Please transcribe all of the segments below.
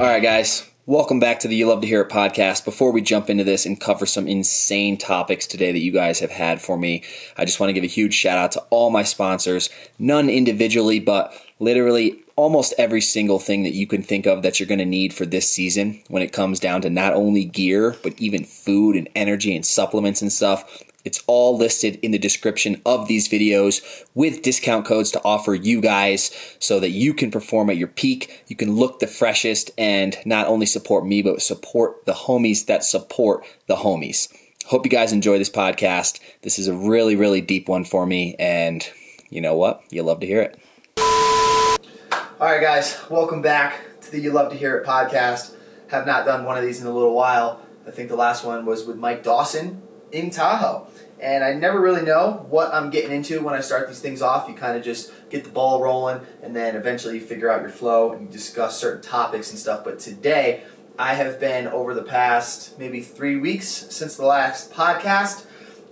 All right, guys. Welcome back to the You Love to Hear It podcast. Before we jump into this and cover some insane topics today that you guys have had for me, I just want to give a huge shout out to all my sponsors, none individually, but literally almost every single thing that you can think of that you're going to need for this season when it comes down to not only gear, but even food and energy and supplements and stuff. It's all listed in the description of these videos with discount codes to offer you guys so that you can perform at your peak. You can look the freshest and not only support me, but support the homies that support the homies. Hope you guys enjoy this podcast. This is a really, really deep one for me. And you know what? You'll love to hear it. All right, guys, welcome back to the You Love to Hear It podcast. Have not done one of these in a little while. I think the last one was with Mike Dawson in Tahoe. And I never really know what I'm getting into when I start these things off. You kind of just get the ball rolling, and then eventually you figure out your flow and you discuss certain topics and stuff. But today, I have been over the past maybe three weeks since the last podcast.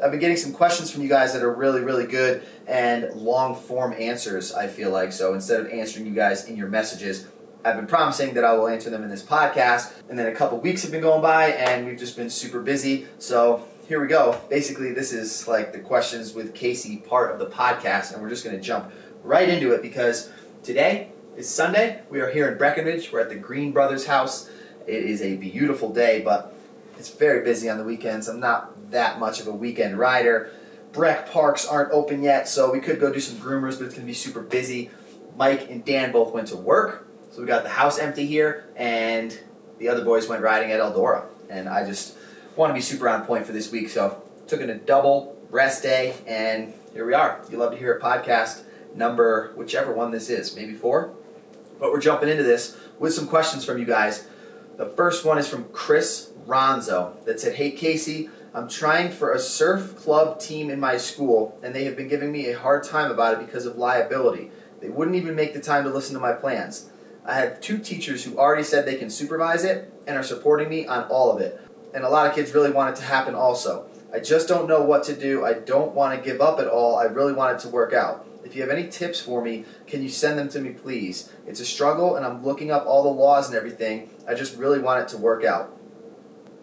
I've been getting some questions from you guys that are really, really good and long form answers, I feel like. So instead of answering you guys in your messages, I've been promising that I will answer them in this podcast. And then a couple weeks have been going by and we've just been super busy. So here we go. Basically, this is like the questions with Casey part of the podcast, and we're just going to jump right into it because today is Sunday. We are here in Breckenridge. We're at the Green Brothers house. It is a beautiful day, but it's very busy on the weekends. I'm not that much of a weekend rider. Breck parks aren't open yet, so we could go do some groomers, but it's going to be super busy. Mike and Dan both went to work, so we got the house empty here, and the other boys went riding at Eldora. And I just want to be super on point for this week, so took in a double rest day, and here we are. You love to hear a podcast number, whichever one this is, maybe four. But we're jumping into this with some questions from you guys. The first one is from Chris Ronzo that said, Hey Casey, I'm trying for a surf club team in my school, and they have been giving me a hard time about it because of liability. They wouldn't even make the time to listen to my plans. I have two teachers who already said they can supervise it and are supporting me on all of it and a lot of kids really want it to happen also. I just don't know what to do. I don't want to give up at all. I really want it to work out. If you have any tips for me, can you send them to me, please? It's a struggle, and I'm looking up all the laws and everything. I just really want it to work out.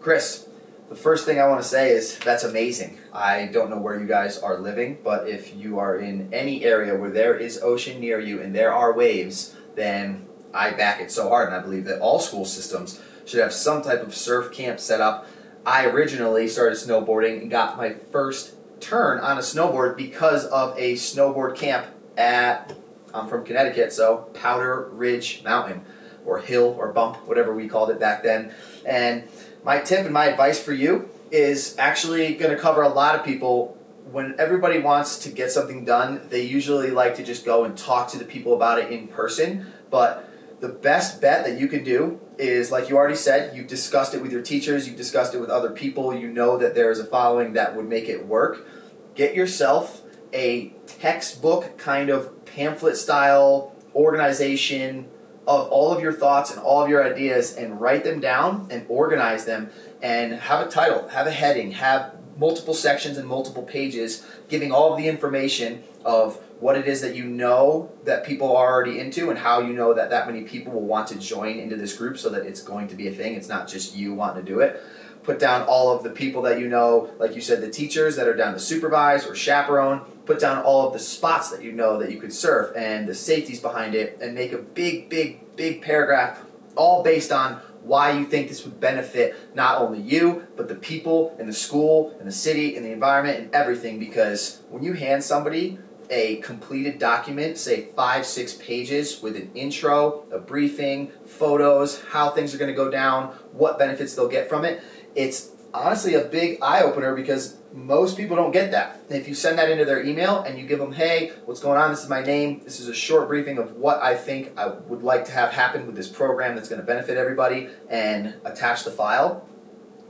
Chris, the first thing I want to say is that's amazing. I don't know where you guys are living, but if you are in any area where there is ocean near you and there are waves, then I back it so hard, and I believe that all school systems should have some type of surf camp set up. I originally started snowboarding and got my first turn on a snowboard because of a snowboard camp at, I'm from Connecticut, so Powder Ridge Mountain, or hill, or bump, whatever we called it back then. And my tip and my advice for you is actually going to cover a lot of people. When everybody wants to get something done, they usually like to just go and talk to the people about it in person. But the best bet that you can do is like you already said you've discussed it with your teachers you've discussed it with other people you know that there is a following that would make it work. Get yourself a textbook kind of pamphlet style organization of all of your thoughts and all of your ideas and write them down and organize them and have a title have a heading have multiple sections and multiple pages giving all of the information of what it is that you know that people are already into and how you know that that many people will want to join into this group so that it's going to be a thing. It's not just you wanting to do it. Put down all of the people that you know like you said the teachers that are down to supervise or chaperone. Put down all of the spots that you know that you could surf and the safeties behind it and make a big big big paragraph all based on why you think this would benefit not only you, but the people and the school and the city and the environment and everything. Because when you hand somebody a completed document, say five, six pages with an intro, a briefing, photos, how things are going to go down, what benefits they'll get from it. It's honestly a big eye opener because most people don't get that. If you send that into their email and you give them, hey, what's going on? This is my name. This is a short briefing of what I think I would like to have happen with this program that's going to benefit everybody and attach the file.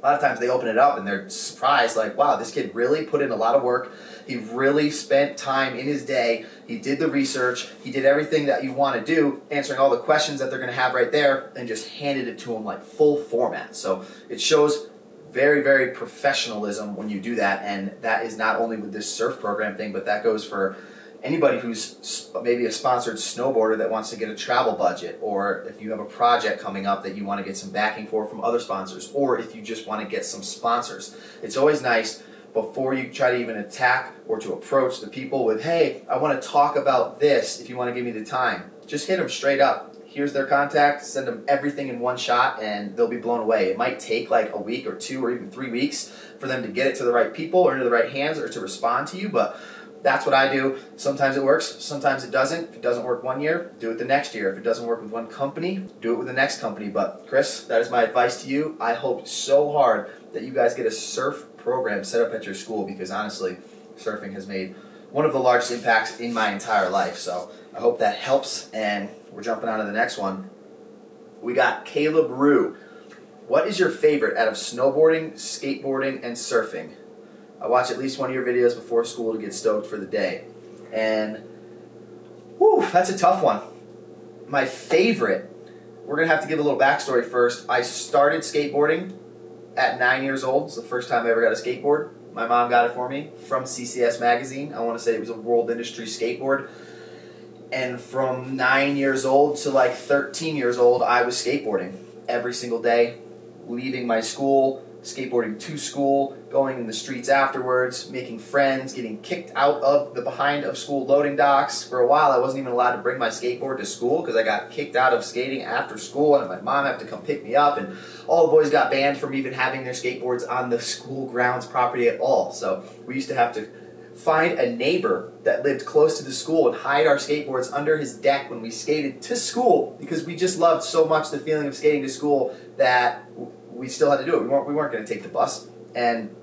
Lot of times they open it up and they're surprised, like, wow, this kid really put in a lot of work he really spent time in his day. He did the research. He did everything that you want to do, answering all the questions that they're going to have right there, and just handed it to him like full format. So it shows very, very professionalism when you do that. And that is not only with this surf program thing, but that goes for anybody who's maybe a sponsored snowboarder that wants to get a travel budget, or if you have a project coming up that you want to get some backing for from other sponsors, or if you just want to get some sponsors. It's always nice before you try to even attack or to approach the people with, hey, I want to talk about this if you want to give me the time. Just hit them straight up. Here's their contact, send them everything in one shot, and they'll be blown away. It might take like a week or two or even three weeks for them to get it to the right people or into the right hands or to respond to you, but that's what I do. Sometimes it works, sometimes it doesn't. If it doesn't work one year, do it the next year. If it doesn't work with one company, do it with the next company. But Chris, that is my advice to you. I hope so hard that you guys get a surf program set up at your school because honestly, surfing has made one of the largest impacts in my entire life. So I hope that helps. And we're jumping on to the next one. We got Caleb Rue. What is your favorite out of snowboarding, skateboarding, and surfing? I watch at least one of your videos before school to get stoked for the day. And, whew, that's a tough one. My favorite, we're going to have to give a little backstory first. I started skateboarding at nine years old. It's the first time I ever got a skateboard. My mom got it for me from CCS Magazine. I want to say it was a World Industry Skateboard. And from nine years old to like 13 years old, I was skateboarding every single day, leaving my school, skateboarding to school, going in the streets afterwards, making friends, getting kicked out of the behind of school loading docks. For a while, I wasn't even allowed to bring my skateboard to school because I got kicked out of skating after school, and my mom had to come pick me up. And all the boys got banned from even having their skateboards on the school grounds property at all. So we used to have to find a neighbor that lived close to the school and hide our skateboards under his deck when we skated to school because we just loved so much the feeling of skating to school that we still had to do it. We weren't, we weren't going to take the bus. And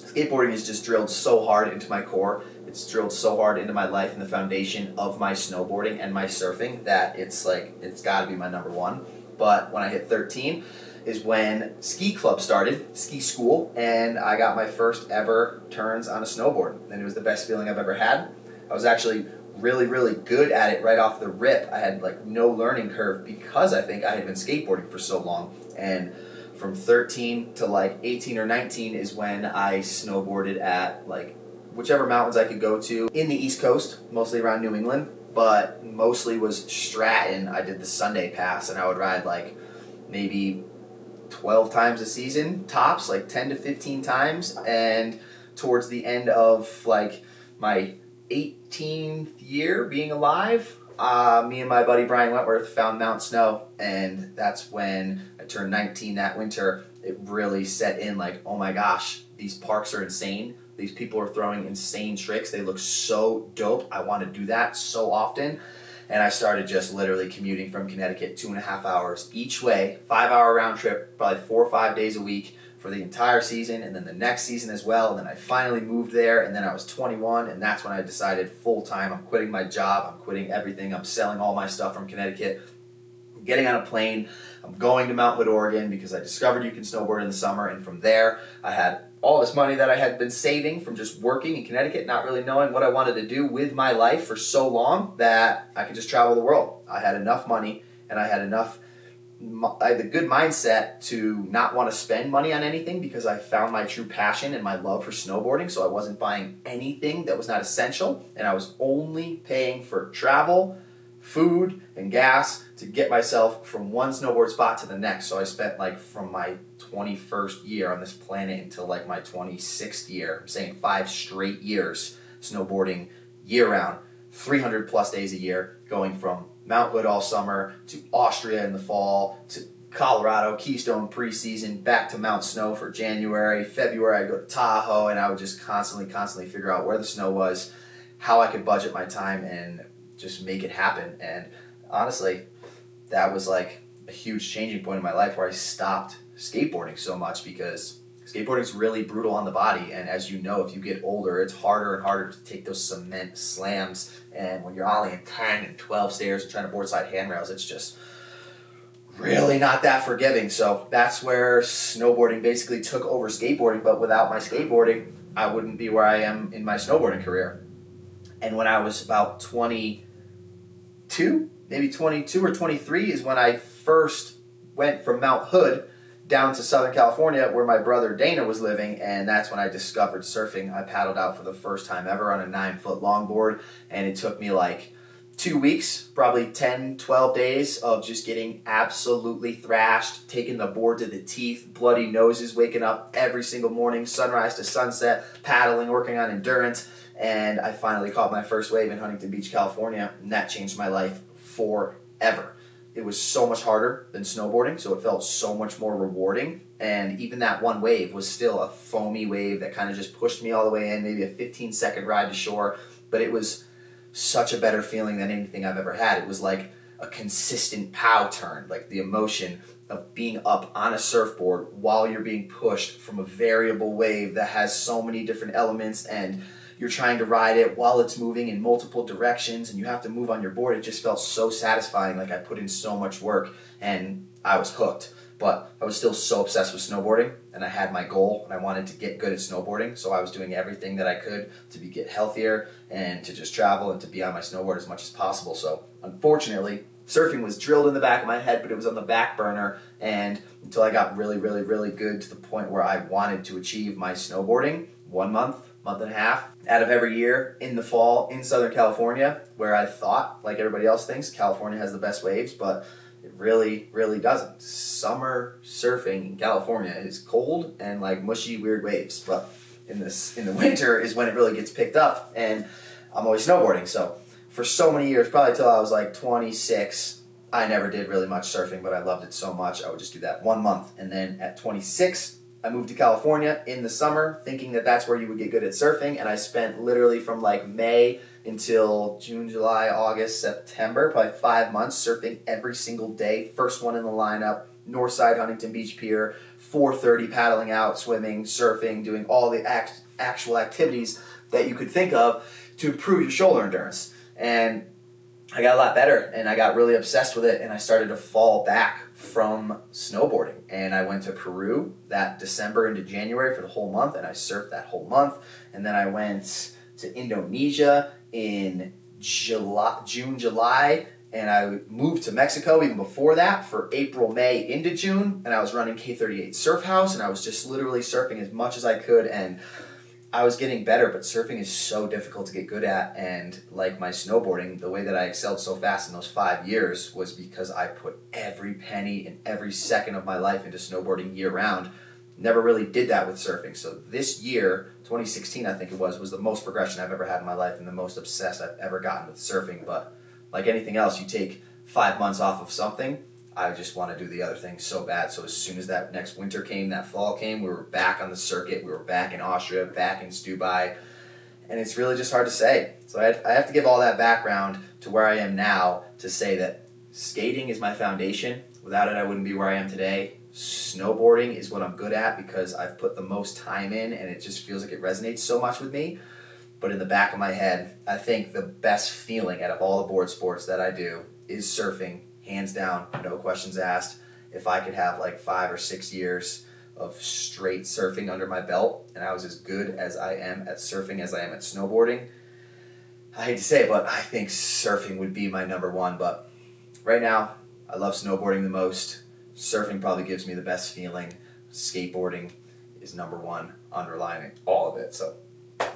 skateboarding is just drilled so hard into my core. It's drilled so hard into my life and the foundation of my snowboarding and my surfing that it's like, it's got to be my number one. But when I hit 13, is when ski club started, ski school, and I got my first ever turns on a snowboard. And it was the best feeling I've ever had. I was actually really, really good at it right off the rip. I had like no learning curve because I think I had been skateboarding for so long. And from 13 to like 18 or 19 is when I snowboarded at like whichever mountains I could go to in the East Coast, mostly around New England, but mostly was Stratton. I did the Sunday pass and I would ride like maybe 12 times a season, tops, like 10 to 15 times. And towards the end of like my 18th year being alive, uh, me and my buddy Brian Wentworth found Mount Snow, and that's when turned 19 that winter. It really set in like, oh my gosh, these parks are insane. These people are throwing insane tricks. They look so dope. I want to do that so often. And I started just literally commuting from Connecticut two and a half hours each way, five hour round trip, probably four or five days a week for the entire season, and then the next season as well. And then I finally moved there, and then I was 21, and that's when I decided full time I'm quitting my job, I'm quitting everything, I'm selling all my stuff from Connecticut, getting on a plane, I'm going to Mount Hood, Oregon because I discovered you can snowboard in the summer, and from there I had all this money that I had been saving from just working in Connecticut, not really knowing what I wanted to do with my life for so long that I could just travel the world. I had enough money and I had enough I had the good mindset to not want to spend money on anything because I found my true passion and my love for snowboarding. So I wasn't buying anything that was not essential, and I was only paying for travel, food, and gas to get myself from one snowboard spot to the next. So I spent like from my 21st year on this planet until like my 26th year, I'm saying five straight years snowboarding year round, 300 plus days a year, going from Mount Hood all summer, to Austria in the fall, to Colorado, Keystone preseason, back to Mount Snow for January. February, I'd go to Tahoe, and I would just constantly, constantly figure out where the snow was, how I could budget my time, and just make it happen. And honestly, that was like a huge changing point in my life where I stopped skateboarding so much because skateboarding is really brutal on the body. And as you know if you get older it's harder and harder to take those cement slams. And when you're ollieing 10 and 12 stairs and trying to boardslide handrails it's just really not that forgiving. So that's where snowboarding basically took over skateboarding. But without my skateboarding i wouldn't be where i am in my snowboarding career. And when i was about 22 maybe 22 or 23 is when i first went from mount hood down to Southern California where my brother Dana was living, and that's when I discovered surfing. I paddled out for the first time ever on a nine foot longboard, and it took me like two weeks, probably 10, 12 days of just getting absolutely thrashed, taking the board to the teeth, bloody noses, waking up every single morning, sunrise to sunset, paddling, working on endurance. And I finally caught my first wave in Huntington Beach, California, and that changed my life forever. It was so much harder than snowboarding, so it felt so much more rewarding. And even that one wave was still a foamy wave that kind of just pushed me all the way in, maybe a 15 second ride to shore. But it was such a better feeling than anything I've ever had. It was like a consistent pow turn, like the emotion of being up on a surfboard while you're being pushed from a variable wave that has so many different elements and you're trying to ride it while it's moving in multiple directions and you have to move on your board. It just felt so satisfying. Like I put in so much work and I was hooked. But I was still so obsessed with snowboarding and I had my goal and I wanted to get good at snowboarding. So I was doing everything that I could to be, get healthier and to just travel and to be on my snowboard as much as possible. So unfortunately, surfing was drilled in the back of my head, but it was on the back burner. And until I got really, really, really good to the point where I wanted to achieve my snowboarding, one month, month and a half out of every year in the fall in Southern California, where I thought, like everybody else thinks, California has the best waves, but it really, really doesn't. Summer surfing in California is cold and like mushy, weird waves, but in this in the winter is when it really gets picked up. And I'm always snowboarding, so for so many years, probably till I was like 26, I never did really much surfing, but I loved it so much. I would just do that one month, and then at 26, I moved to California in the summer, thinking that that's where you would get good at surfing, and I spent literally from like May until June, July, August, September, probably five months surfing every single day. First one in the lineup, Northside Huntington Beach Pier, 4:30 paddling out, swimming, surfing, doing all the act, actual activities that you could think of to improve your shoulder endurance. And I got a lot better, and I got really obsessed with it, and I started to fall back from snowboarding. And I went to Peru that December into January for the whole month, and I surfed that whole month. And then I went to Indonesia in July, June, July, and I moved to Mexico even before that for April, May into June, and I was running K38 Surf House, and I was just literally surfing as much as I could, and I was getting better, but surfing is so difficult to get good at, and like my snowboarding, the way that I excelled so fast in those five years was because I put every penny and every second of my life into snowboarding year round Never really did that with surfing. So this year, 2016, I think it was, was the most progression I've ever had in my life and the most obsessed I've ever gotten with surfing. But like anything else, you take five months off of something. I just want to do the other thing so bad. So as soon as that next winter came, that fall came, we were back on the circuit. We were back in Austria, back in Stubai. And it's really just hard to say. So I have to give all that background to where I am now to say that skating is my foundation. Without it, I wouldn't be where I am today snowboarding is what I'm good at because I've put the most time in and it just feels like it resonates so much with me. But in the back of my head, I think the best feeling out of all the board sports that I do is surfing, hands down, no questions asked. If I could have like five or six years of straight surfing under my belt and I was as good as I am at surfing as I am at snowboarding, I hate to say it, but I think surfing would be my number one. But right now, I love snowboarding the most surfing probably gives me the best feeling. Skateboarding is number one, underlining all of it. So,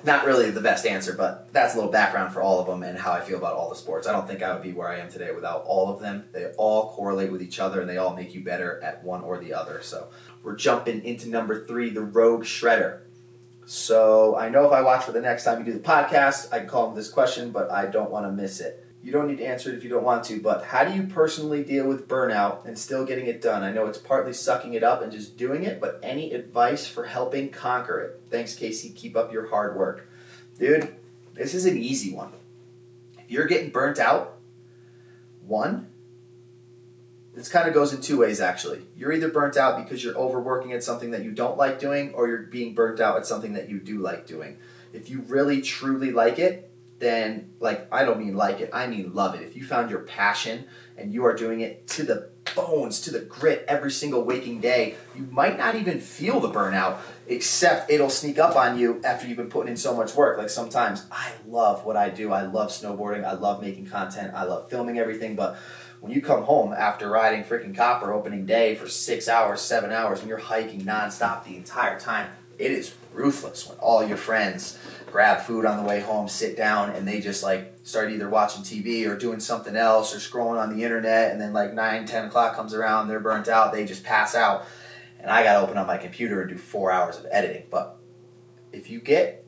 not really the best answer, but that's a little background for all of them and how I feel about all the sports. I don't think I would be where I am today without all of them. They all correlate with each other and they all make you better at one or the other. So, we're jumping into number three, the Rogue Shredder. So, I know if I watch for the next time you do the podcast, I can call him this question, but I don't want to miss it. You don't need to answer it if you don't want to, but how do you personally deal with burnout and still getting it done? I know it's partly sucking it up and just doing it, but any advice for helping conquer it? Thanks, Casey. Keep up your hard work. Dude, this is an easy one. If you're getting burnt out, one, this kind of goes in two ways actually. You're either burnt out because you're overworking at something that you don't like doing, or you're being burnt out at something that you do like doing. If you really truly like it, then like I don't mean like it, I mean love it. If you found your passion and you are doing it to the bones, to the grit every single waking day, you might not even feel the burnout, except it'll sneak up on you after you've been putting in so much work. Like sometimes I love what I do. I love snowboarding. I love making content. I love filming everything. But when you come home after riding freaking copper opening day for six hours, seven hours, and you're hiking nonstop the entire time, it is ruthless when all your friends grab food on the way home, sit down, and they just like start either watching TV or doing something else or scrolling on the internet, and then like 9, 10 o'clock comes around, they're burnt out, they just pass out. And I gotta open up my computer and do four hours of editing. But if you get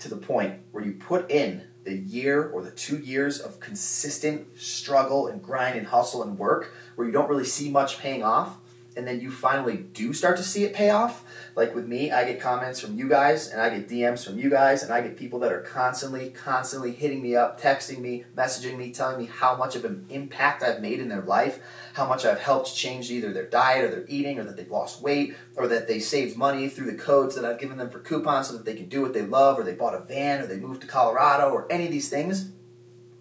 to the point where you put in the year or the two years of consistent struggle and grind and hustle and work where you don't really see much paying off, and then you finally do start to see it pay off. Like with me, I get comments from you guys, and I get DMs from you guys, and I get people that are constantly, constantly hitting me up, texting me, messaging me, telling me how much of an impact I've made in their life, how much I've helped change either their diet or their eating, or that they've lost weight, or that they saved money through the codes that I've given them for coupons so that they can do what they love, or they bought a van, or they moved to Colorado, or any of these things.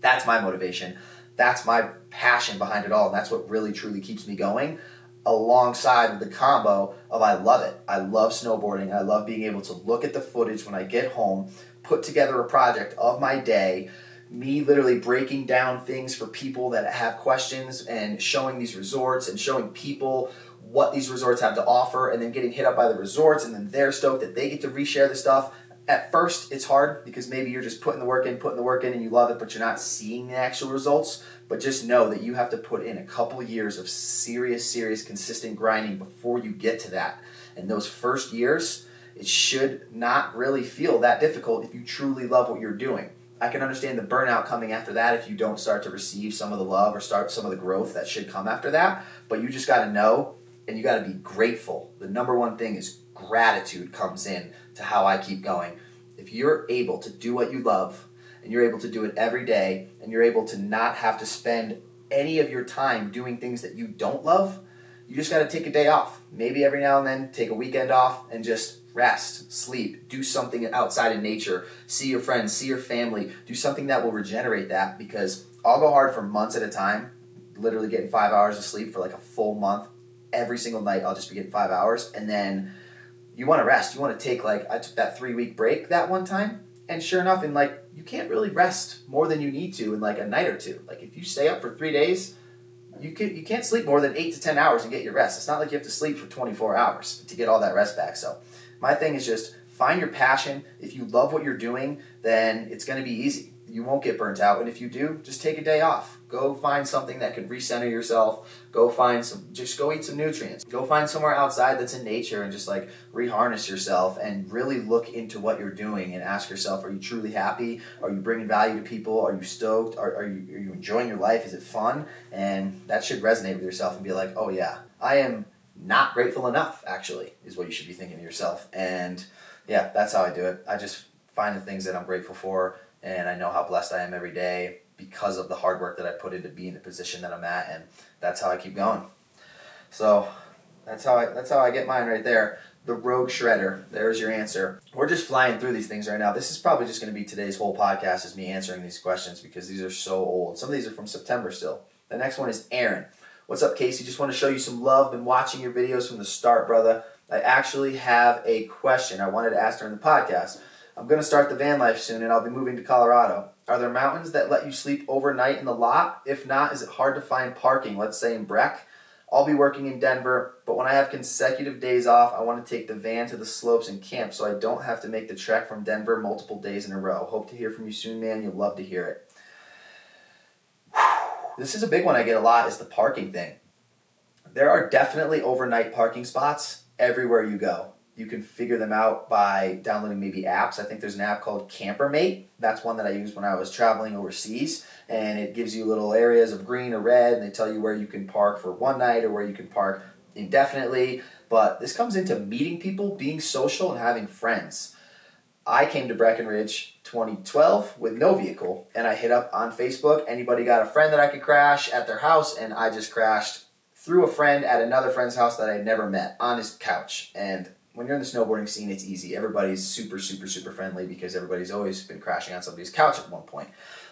That's my motivation. That's my passion behind it all. And that's what really, truly keeps me going alongside the combo of I love it. I love snowboarding. I love being able to look at the footage when I get home, put together a project of my day, me literally breaking down things for people that have questions and showing these resorts and showing people what these resorts have to offer and then getting hit up by the resorts and then they're stoked that they get to reshare the stuff. At first, it's hard because maybe you're just putting the work in, putting the work in, and you love it, but you're not seeing the actual results. But just know that you have to put in a couple years of serious, serious, consistent grinding before you get to that. And those first years, it should not really feel that difficult if you truly love what you're doing. I can understand the burnout coming after that if you don't start to receive some of the love or start some of the growth that should come after that. But you just got to know and you got to be grateful. The number one thing is gratitude comes in to how I keep going. If you're able to do what you love, and you're able to do it every day and you're able to not have to spend any of your time doing things that you don't love, you just got to take a day off. Maybe every now and then take a weekend off and just rest, sleep, do something outside in nature, see your friends, see your family, do something that will regenerate that because I'll go hard for months at a time, literally getting 5 hours of sleep for like a full month. Every single night I'll just be getting 5 hours and then you want to rest. You want to take like I took that 3 week break that one time and sure enough in like you can't really rest more than you need to in like a night or two. Like if you stay up for three days, you can you can't sleep more than eight to ten hours and get your rest. It's not like you have to sleep for 24 hours to get all that rest back. So my thing is just find your passion. If you love what you're doing, then it's going to be easy you won't get burnt out. And if you do, just take a day off. Go find something that can recenter yourself. Go find some, just go eat some nutrients. Go find somewhere outside that's in nature and just like reharness yourself and really look into what you're doing and ask yourself, are you truly happy? Are you bringing value to people? Are you stoked? Are, are, you, are you enjoying your life? Is it fun? And that should resonate with yourself and be like, oh yeah, I am not grateful enough, actually, is what you should be thinking to yourself. And yeah, that's how I do it. I just find the things that I'm grateful for and I know how blessed I am every day because of the hard work that I put into being the position that I'm at, and that's how I keep going. So that's how I that's how I get mine right there. The Rogue Shredder. There's your answer. We're just flying through these things right now. This is probably just going to be today's whole podcast is me answering these questions because these are so old. Some of these are from September still. The next one is Aaron. What's up, Casey? Just want to show you some love. Been watching your videos from the start, brother. I actually have a question I wanted to ask during the podcast. I'm going to start the van life soon and I'll be moving to Colorado. Are there mountains that let you sleep overnight in the lot? If not, is it hard to find parking, let's say in Breck? I'll be working in Denver, but when I have consecutive days off, I want to take the van to the slopes and camp so I don't have to make the trek from Denver multiple days in a row. Hope to hear from you soon, man. You'll love to hear it. This is a big one I get a lot is the parking thing. There are definitely overnight parking spots everywhere you go. You can figure them out by downloading maybe apps. I think there's an app called Campermate. That's one that I used when I was traveling overseas, and it gives you little areas of green or red, and they tell you where you can park for one night or where you can park indefinitely. But this comes into meeting people, being social, and having friends. I came to Breckenridge 2012 with no vehicle, and I hit up on Facebook. Anybody got a friend that I could crash at their house, and I just crashed through a friend at another friend's house that I'd never met on his couch. And when you're in the snowboarding scene, it's easy. Everybody's super, super, super friendly because everybody's always been crashing on somebody's couch at one point.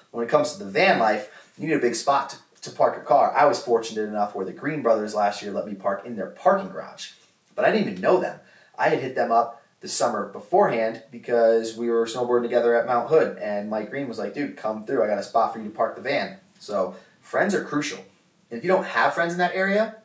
When it comes to the van life, you need a big spot to, to park your car. I was fortunate enough where the Green Brothers last year let me park in their parking garage, but I didn't even know them. I had hit them up the summer beforehand because we were snowboarding together at Mount Hood, and Mike Green was like, "Dude, come through. I got a spot for you to park the van." So friends are crucial if you don't have friends in that area,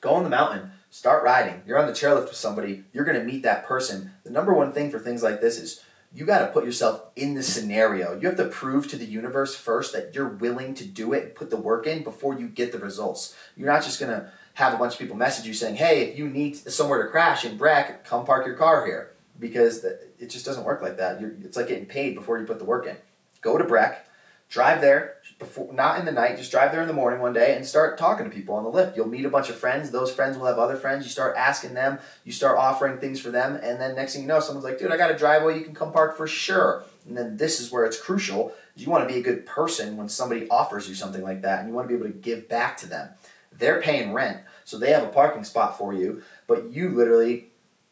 go on the mountain, start riding. You're on the chairlift with somebody, you're going to meet that person. The number one thing for things like this is you got to put yourself in the scenario. You have to prove to the universe first that you're willing to do it and put the work in before you get the results. You're not just going to have a bunch of people message you saying, hey, if you need somewhere to crash in Breck, come park your car here. Because it just doesn't work like that. You're, it's like getting paid before you put the work in. Go to Breck, drive there, before, not in the night, just drive there in the morning one day and start talking to people on the lift. You'll meet a bunch of friends. Those friends will have other friends. You start asking them, you start offering things for them, and then next thing you know, someone's like, dude, I got a driveway, you can come park for sure. And then this is where it's crucial. You want to be a good person when somebody offers you something like that, and you want to be able to give back to them. They're paying rent, so they have a parking spot for you, but you literally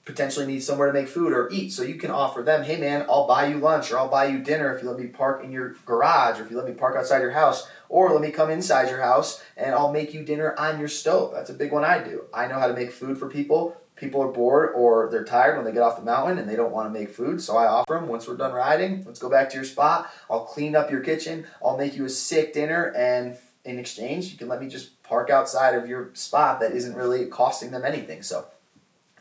potentially need somewhere to make food or eat. So you can offer them, hey man, I'll buy you lunch or I'll buy you dinner if you let me park in your garage or if you let me park outside your house or let me come inside your house and I'll make you dinner on your stove. That's a big one I do. I know how to make food for people. People are bored or they're tired when they get off the mountain and they don't want to make food. So I offer them once we're done riding, let's go back to your spot. I'll clean up your kitchen. I'll make you a sick dinner and in exchange, you can let me just park outside of your spot that isn't really costing them anything. So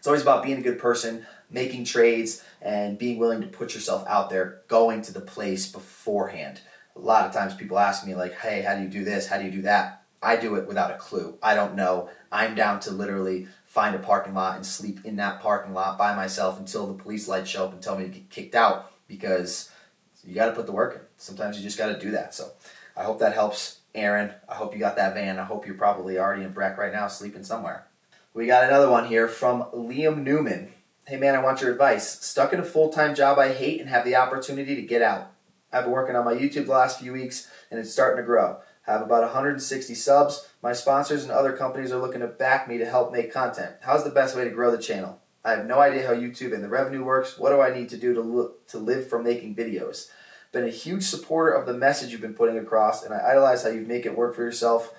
it's always about being a good person, making trades, and being willing to put yourself out there, going to the place beforehand. A lot of times people ask me, like, hey, how do you do this? How do you do that? I do it without a clue. I don't know. I'm down to literally find a parking lot and sleep in that parking lot by myself until the police lights show up and tell me to get kicked out because you got to put the work in. Sometimes you just got to do that. So I hope that helps, Aaron. I hope you got that van. I hope you're probably already in Breck right now, sleeping somewhere. We got another one here from Liam Newman. Hey man, I want your advice. Stuck in a full time job I hate and have the opportunity to get out. I've been working on my YouTube the last few weeks and it's starting to grow. I have about 160 subs. My sponsors and other companies are looking to back me to help make content. How's the best way to grow the channel? I have no idea how YouTube and the revenue works. What do I need to do to, look, to live from making videos? Been a huge supporter of the message you've been putting across, and I idolize how you make it work for yourself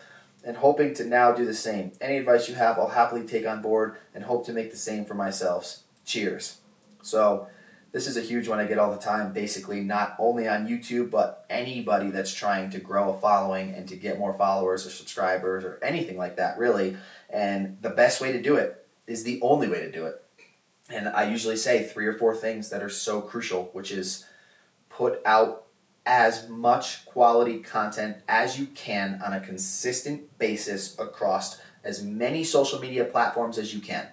and hoping to now do the same. Any advice you have, I'll happily take on board and hope to make the same for myself. Cheers. So, this is a huge one I get all the time, basically, not only on YouTube, but anybody that's trying to grow a following and to get more followers or subscribers or anything like that, really. And the best way to do it is the only way to do it. And I usually say three or four things that are so crucial, which is put out as much quality content as you can on a consistent basis across as many social media platforms as you can.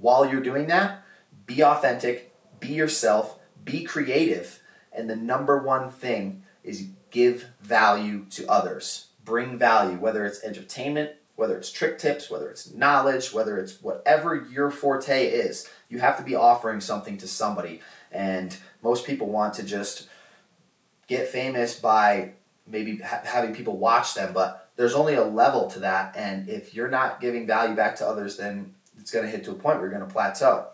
While you're doing that, be authentic, be yourself, be creative, and the number one thing is give value to others. Bring value, whether it's entertainment, whether it's trick tips, whether it's knowledge, whether it's whatever your forte is. You have to be offering something to somebody. And most people want to just get famous by maybe ha- having people watch them, but there's only a level to that. And if you're not giving value back to others, then it's going to hit to a point where you're going to plateau.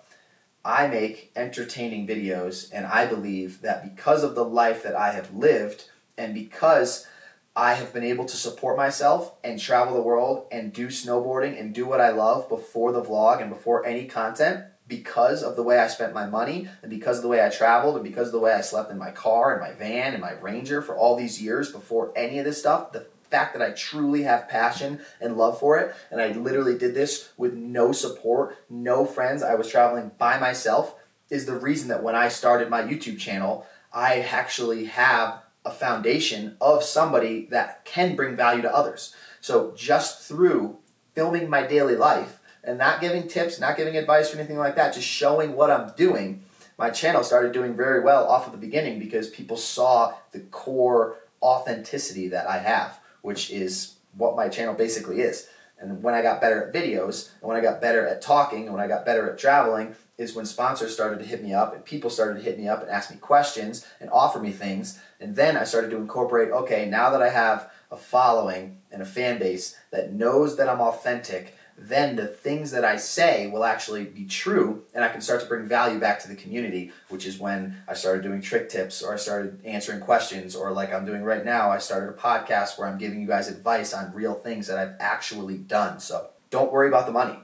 I make entertaining videos, and I believe that because of the life that I have lived, and because I have been able to support myself and travel the world and do snowboarding and do what I love before the vlog and before any content, because of the way I spent my money and because of the way I traveled and because of the way I slept in my car and my van and my Ranger for all these years before any of this stuff, the fact that I truly have passion and love for it, and I literally did this with no support, no friends, I was traveling by myself, is the reason that when I started my YouTube channel, I actually have a foundation of somebody that can bring value to others. So just through filming my daily life, and not giving tips, not giving advice or anything like that, just showing what I'm doing, my channel started doing very well off of the beginning because people saw the core authenticity that I have, which is what my channel basically is. And when I got better at videos, and when I got better at talking, and when I got better at traveling, is when sponsors started to hit me up and people started to hit me up and ask me questions and offer me things. And then I started to incorporate okay, now that I have a following and a fan base that knows that I'm authentic then the things that I say will actually be true and I can start to bring value back to the community, which is when I started doing trick tips or I started answering questions or like I'm doing right now, I started a podcast where I'm giving you guys advice on real things that I've actually done. So don't worry about the money.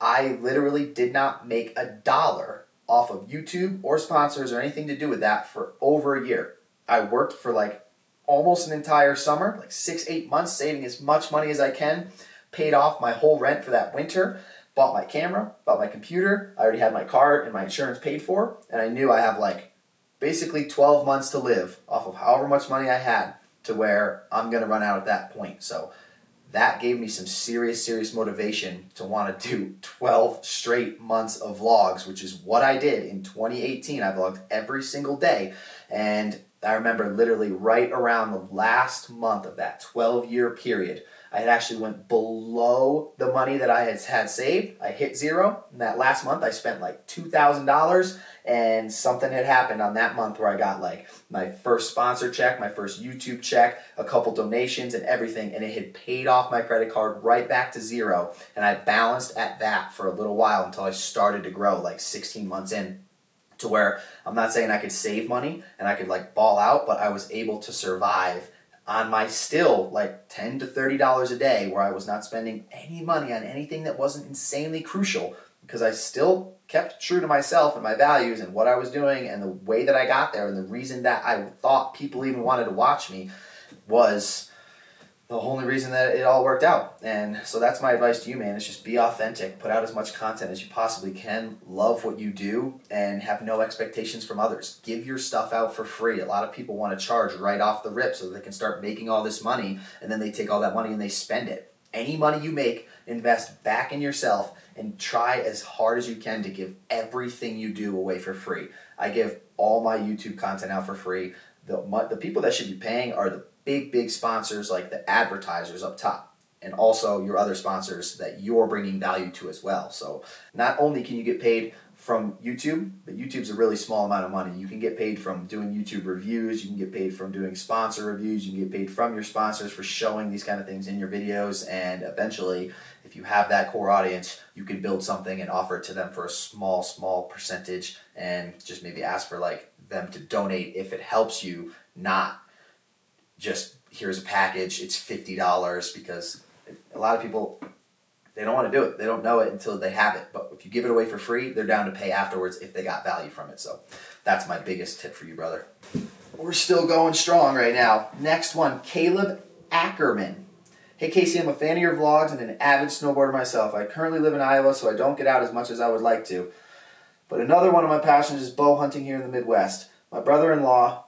I literally did not make a dollar off of YouTube or sponsors or anything to do with that for over a year. I worked for like almost an entire summer, like six, eight months, saving as much money as I can. Paid off my whole rent for that winter. Bought my camera, bought my computer. I already had my car and my insurance paid for, and I knew I have like basically 12 months to live off of however much money I had to where I'm going to run out at that point. So that gave me some serious, serious motivation to want to do 12 straight months of vlogs, which is what I did in 2018. I vlogged every single day. And I remember literally right around the last month of that 12 year period, I had actually went below the money that I had had saved. I hit zero. In that last month, I spent like $2,000 and something had happened on that month where I got like my first sponsor check, my first YouTube check, a couple donations and everything, and it had paid off my credit card right back to zero. And I balanced at that for a little while until I started to grow like 16 months in to where I'm not saying I could save money and I could like ball out, but I was able to survive on my still like 10 to 30 dollars a day where I was not spending any money on anything that wasn't insanely crucial because I still kept true to myself and my values and what I was doing and the way that I got there and the reason that I thought people even wanted to watch me was the only reason that it all worked out. And so that's my advice to you, man. Is just be authentic, put out as much content as you possibly can, love what you do, and have no expectations from others. Give your stuff out for free. A lot of people want to charge right off the rip so they can start making all this money, and then they take all that money and they spend it. Any money you make, invest back in yourself and try as hard as you can to give everything you do away for free. I give all my YouTube content out for free. The, the people that should be paying are the big, big sponsors like the advertisers up top and also your other sponsors that you're bringing value to as well. So not only can you get paid from YouTube, but YouTube's a really small amount of money. You can get paid from doing YouTube reviews, you can get paid from doing sponsor reviews, you can get paid from your sponsors for showing these kind of things in your videos, and eventually, if you have that core audience, you can build something and offer it to them for a small, small percentage and just maybe ask for like them to donate if it helps you, not just here's a package, it's $50 because a lot of people they don't want to do it. They don't know it until they have it. But if you give it away for free, they're down to pay afterwards if they got value from it. So that's my biggest tip for you, brother. We're still going strong right now. Next one, Caleb Ackerman. Hey Casey, I'm a fan of your vlogs and an avid snowboarder myself. I currently live in Iowa, so I don't get out as much as I would like to. But another one of my passions is bow hunting here in the Midwest. My brother-in-law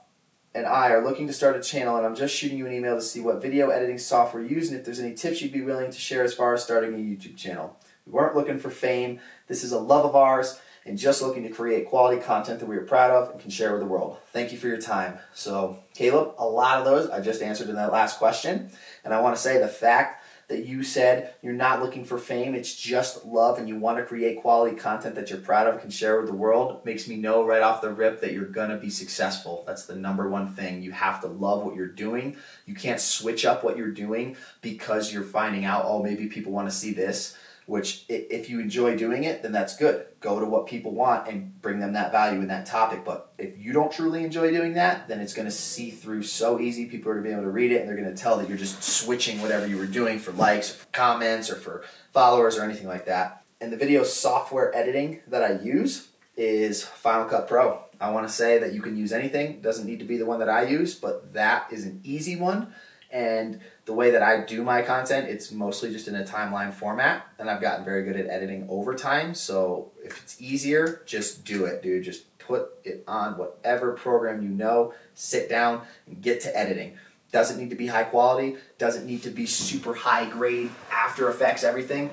and I are looking to start a channel, and I'm just shooting you an email to see what video editing software you use and if there's any tips you'd be willing to share as far as starting a YouTube channel. We weren't looking for fame. This is a love of ours, and just looking to create quality content that we are proud of and can share with the world. Thank you for your time. So, Caleb, a lot of those I just answered in that last question, and I want to say the fact that you said you're not looking for fame, it's just love and you want to create quality content that you're proud of can share with the world makes me know right off the rip that you're going to be successful. That's the number one thing. You have to love what you're doing. You can't switch up what you're doing because you're finding out, oh, maybe people want to see this which if you enjoy doing it then that's good. Go to what people want and bring them that value in that topic. But if you don't truly enjoy doing that then it's going to see through so easy. People are going to be able to read it and they're going to tell that you're just switching whatever you were doing for likes or for comments or for followers or anything like that. And the video software editing that i use is final cut pro. I want to say that you can use anything. Doesn't need to be the one that i use but that is an easy one and the way that I do my content, it's mostly just in a timeline format, and I've gotten very good at editing over time. So if it's easier, just do it, dude. Just put it on whatever program you know, sit down and get to editing. Doesn't need to be high quality, doesn't need to be super high grade, After Effects, everything.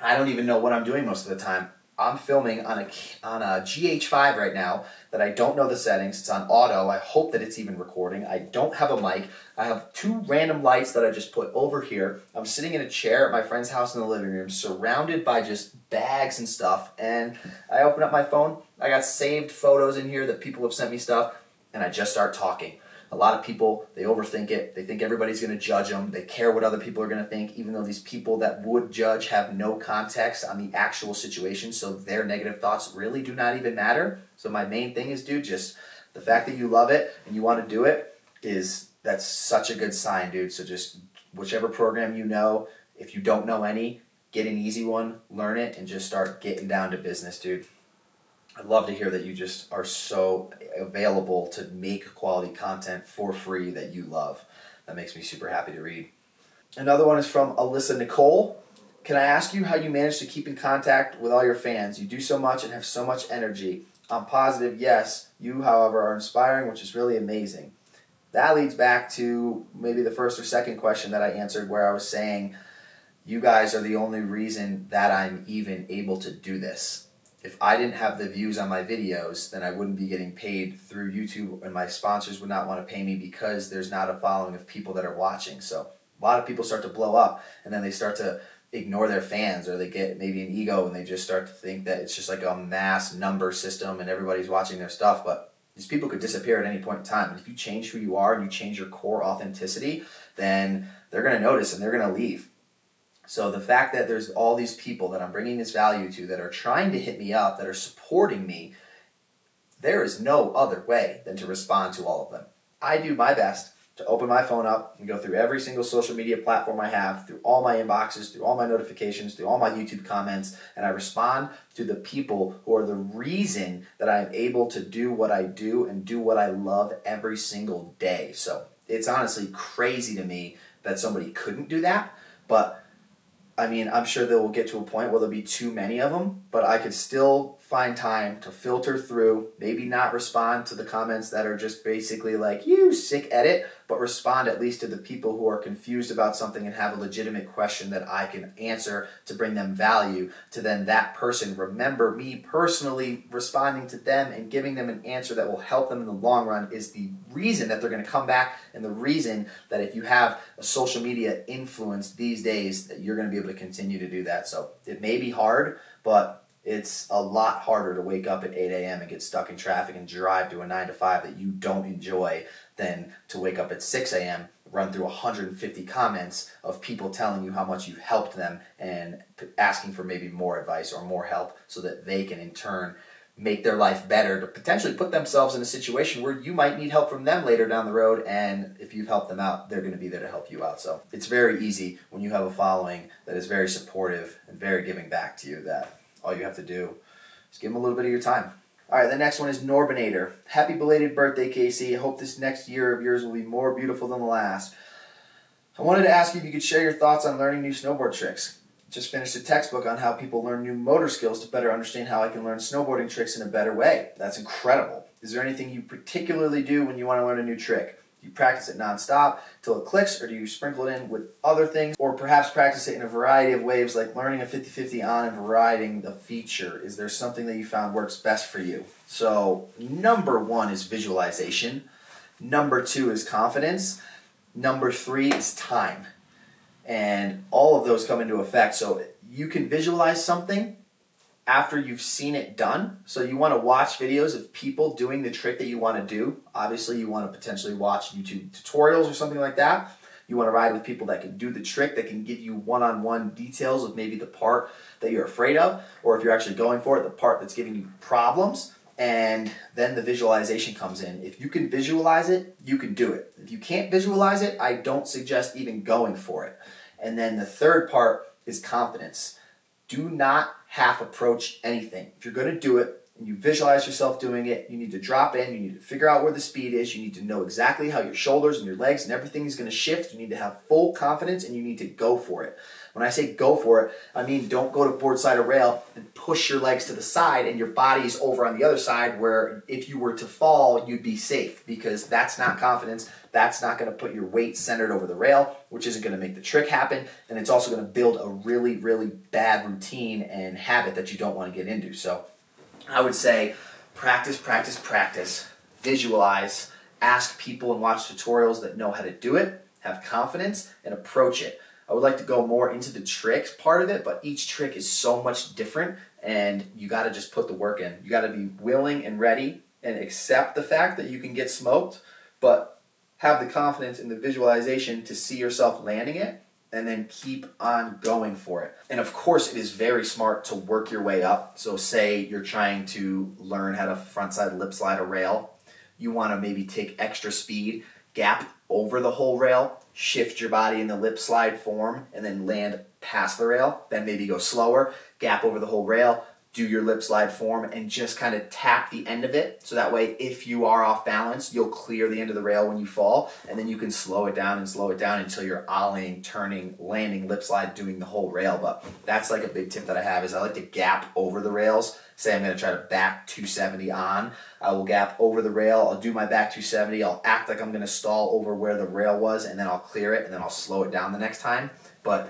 I don't even know what I'm doing most of the time. I'm filming on a on a GH5 right now that I don't know the settings. It's on auto. I hope that it's even recording. I don't have a mic. I have two random lights that I just put over here. I'm sitting in a chair at my friend's house in the living room, surrounded by just bags and stuff. And I open up my phone. I got saved photos in here that people have sent me stuff, and I just start talking. A lot of people, they overthink it. They think everybody's going to judge them. They care what other people are going to think, even though these people that would judge have no context on the actual situation. So their negative thoughts really do not even matter. So my main thing is, dude, just the fact that you love it and you want to do it is that's such a good sign, dude. So just whichever program you know, if you don't know any, get an easy one, learn it, and just start getting down to business, dude. I love to hear that you just are so available to make quality content for free that you love. That makes me super happy to read. Another one is from Alyssa Nicole. Can I ask you how you manage to keep in contact with all your fans? You do so much and have so much energy. I'm positive, yes. You, however, are inspiring, which is really amazing. That leads back to maybe the first or second question that I answered, where I was saying, you guys are the only reason that I'm even able to do this. If I didn't have the views on my videos, then I wouldn't be getting paid through YouTube, and my sponsors would not want to pay me because there's not a following of people that are watching. So a lot of people start to blow up, and then they start to ignore their fans or they get maybe an ego and they just start to think that it's just like a mass number system and everybody's watching their stuff. But these people could disappear at any point in time. And if you change who you are and you change your core authenticity then they're going to notice and they're going to leave so the fact that there's all these people that i'm bringing this value to that are trying to hit me up that are supporting me there is no other way than to respond to all of them i do my best to open my phone up and go through every single social media platform I have, through all my inboxes, through all my notifications, through all my YouTube comments, and I respond to the people who are the reason that I'm able to do what I do and do what I love every single day. So it's honestly crazy to me that somebody couldn't do that, but I mean, I'm sure they will get to a point where there'll be too many of them, but I could still find time to filter through, maybe not respond to the comments that are just basically like, you sick edit, but respond at least to the people who are confused about something and have a legitimate question that I can answer to bring them value, to then that person remember me personally responding to them and giving them an answer that will help them in the long run is the reason that they're going to come back and the reason that if you have a social media influence these days that you're going to be able to continue to do that. So it may be hard, but it's a lot harder to wake up at 8 a.m. and get stuck in traffic and drive to a 9 to 5 that you don't enjoy than to wake up at 6 a.m., run through 150 comments of people telling you how much you've helped them and asking for maybe more advice or more help so that they can in turn make their life better to potentially put themselves in a situation where you might need help from them later down the road and if you've helped them out they're going to be there to help you out so it's very easy when you have a following that is very supportive and very giving back to you that all you have to do is give them a little bit of your time. All right, the next one is Norbinator. Happy belated birthday, Casey. I hope this next year of yours will be more beautiful than the last. I wanted to ask you if you could share your thoughts on learning new snowboard tricks. Just finished a textbook on how people learn new motor skills to better understand how I can learn snowboarding tricks in a better way. That's incredible. Is there anything you particularly do when you want to learn a new trick? You practice it nonstop till it clicks, or do you sprinkle it in with other things, or perhaps practice it in a variety of ways, like learning a 50 50 on and varying the feature? Is there something that you found works best for you? So, number one is visualization, number two is confidence, number three is time. And all of those come into effect. So, you can visualize something after you've seen it done. So you want to watch videos of people doing the trick that you want to do. Obviously, you want to potentially watch YouTube tutorials or something like that. You want to ride with people that can do the trick, that can give you one-on-one details of maybe the part that you're afraid of, or if you're actually going for it, the part that's giving you problems. And then the visualization comes in. If you can visualize it, you can do it. If you can't visualize it, I don't suggest even going for it. And then the third part is confidence. Do not half approach anything. If you're going to do it and you visualize yourself doing it, you need to drop in, you need to figure out where the speed is, you need to know exactly how your shoulders and your legs and everything is going to shift. You need to have full confidence and you need to go for it. When I say go for it, I mean don't go to boardslide or rail and push your legs to the side and your body's over on the other side where if you were to fall, you'd be safe because that's not confidence. That's not going to put your weight centered over the rail, which isn't going to make the trick happen. And it's also going to build a really, really bad routine and habit that you don't want to get into. So I would say practice, practice, practice, visualize, ask people and watch tutorials that know how to do it, have confidence, and approach it. I would like to go more into the tricks part of it, but each trick is so much different, and you got to just put the work in. You got to be willing and ready and accept the fact that you can get smoked, but have the confidence in the visualization to see yourself landing it and then keep on going for it. And of course, it is very smart to work your way up. So, say you're trying to learn how to frontside lip slide a rail, you want to maybe take extra speed, gap over the whole rail, shift your body in the lip slide form, and then land past the rail. Then maybe go slower, gap over the whole rail, do your lip slide form and just kind of tap the end of it. So that way, if you are off balance, you'll clear the end of the rail when you fall, and then you can slow it down and slow it down until you're ollieing, turning, landing, lip slide, doing the whole rail. But that's like a big tip that I have is I like to gap over the rails. Say I'm going to try to back 270 on. I will gap over the rail. I'll do my back 270. I'll act like I'm going to stall over where the rail was, and then I'll clear it, and then I'll slow it down the next time. But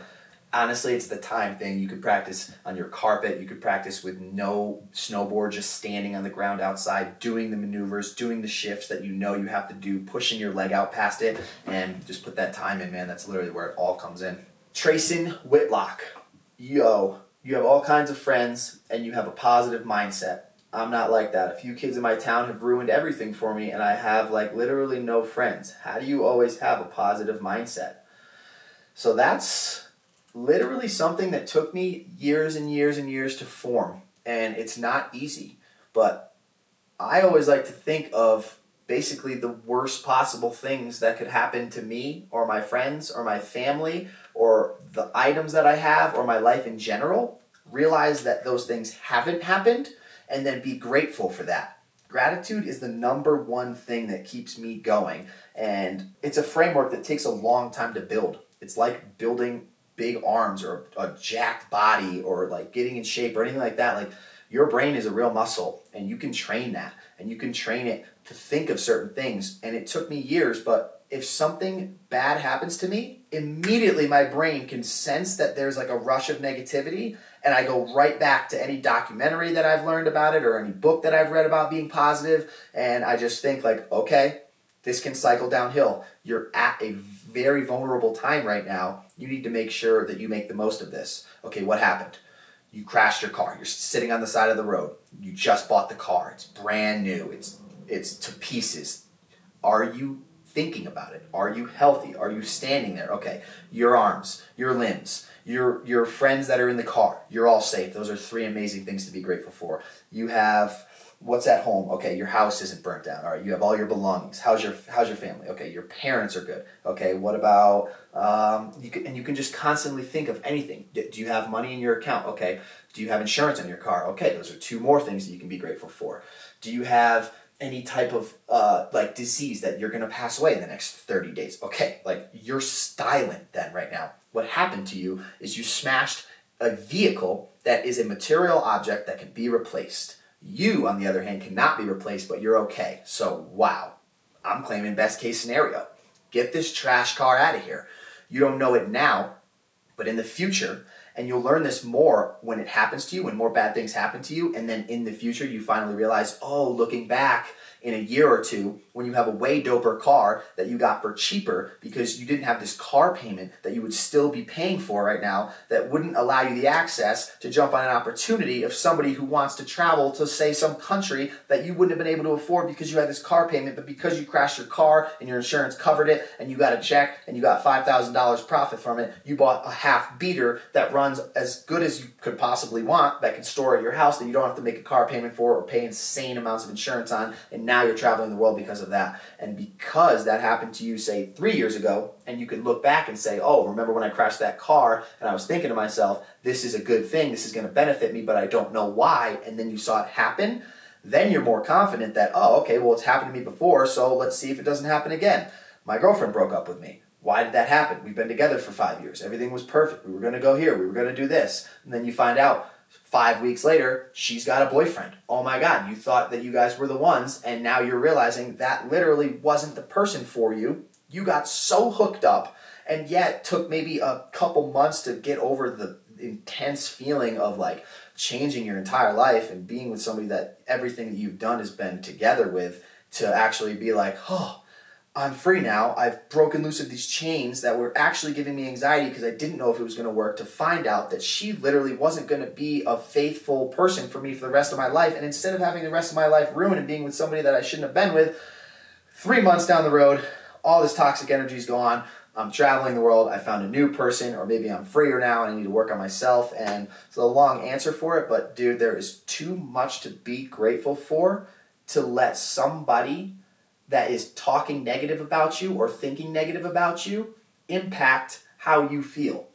honestly, it's the time thing. You could practice on your carpet. You could practice with no snowboard, just standing on the ground outside, doing the maneuvers, doing the shifts that you know you have to do, pushing your leg out past it, and just put that time in, man. That's literally where it all comes in. Trayson Whitlock. Yo, you have all kinds of friends and you have a positive mindset. I'm not like that. A few kids in my town have ruined everything for me, and I have like literally no friends. How do you always have a positive mindset? So that's literally something that took me years and years and years to form. And it's not easy. But I always like to think of basically the worst possible things that could happen to me or my friends or my family or the items that I have or my life in general. Realize that those things haven't happened and then be grateful for that. Gratitude is the number one thing that keeps me going. And it's a framework that takes a long time to build. It's like building big arms or a jacked body or like getting in shape or anything like that, like your brain is a real muscle and you can train that and you can train it to think of certain things. And it took me years, but if something bad happens to me, immediately my brain can sense that there's like a rush of negativity and I go right back to any documentary that I've learned about it or any book that I've read about being positive and I just think like, okay, this can cycle downhill. You're at a very vulnerable time right now. You need to make sure that you make the most of this. Okay, what happened? You crashed your car. You're sitting on the side of the road. You just bought the car. It's brand new. It's it's to pieces. Are you thinking about it? Are you healthy? Are you standing there? Okay, your arms, your limbs, your your friends that are in the car. You're all safe. Those are three amazing things to be grateful for. You have what's at home? Okay your house isn't burnt down. All right you have all your belongings. How's your how's your family? Okay your parents are good. Okay what about um, you can, and you can just constantly think of anything. Do you have money in your account? Okay. Do you have insurance on your car? Okay those are two more things that you can be grateful for. Do you have any type of uh, like disease that you're to pass away in the next 30 days? Okay like you're styling then right now what happened to you is you smashed a vehicle that is a material object that can be replaced you, on the other hand, cannot be replaced, but you're okay. So, wow. I'm claiming best case scenario. Get this trash car out of here. You don't know it now, but in the future, and you'll learn this more when it happens to you, when more bad things happen to you, and then in the future, you finally realize, oh, looking back, in a year or two when you have a way doper car that you got for cheaper because you didn't have this car payment that you would still be paying for right now that wouldn't allow you the access to jump on an opportunity of somebody who wants to travel to say some country that you wouldn't have been able to afford because you had this car payment but because you crashed your car and your insurance covered it and you got a check and you got $5,000 profit from it you bought a half beater that runs as good as you could possibly want that can store at your house that you don't have to make a car payment for or pay insane amounts of insurance on and now now you're traveling the world because of that. And because that happened to you, say, three years ago, and you can look back and say, oh, remember when I crashed that car and I was thinking to myself, this is a good thing, this is going to benefit me, but I don't know why, and then you saw it happen, then you're more confident that, oh, okay, well, it's happened to me before, so let's see if it doesn't happen again. My girlfriend broke up with me. Why did that happen? We've been together for five years. Everything was perfect. We were going to go here. We were going to do this. And then you find out, Five weeks later, she's got a boyfriend. Oh my God, you thought that you guys were the ones, and now you're realizing that literally wasn't the person for you. You got so hooked up, and yet took maybe a couple months to get over the intense feeling of like changing your entire life and being with somebody that everything that you've done has been together with to actually be like, oh, I'm free now. I've broken loose of these chains that were actually giving me anxiety because I didn't know if it was going to work. To find out that she literally wasn't going to be a faithful person for me for the rest of my life. And instead of having the rest of my life ruined and being with somebody that I shouldn't have been with, three months down the road, all this toxic energy is gone. I'm traveling the world. I found a new person, or maybe I'm freer now and I need to work on myself. And it's a long answer for it, but dude, there is too much to be grateful for to let somebody that is talking negative about you or thinking negative about you impact how you feel.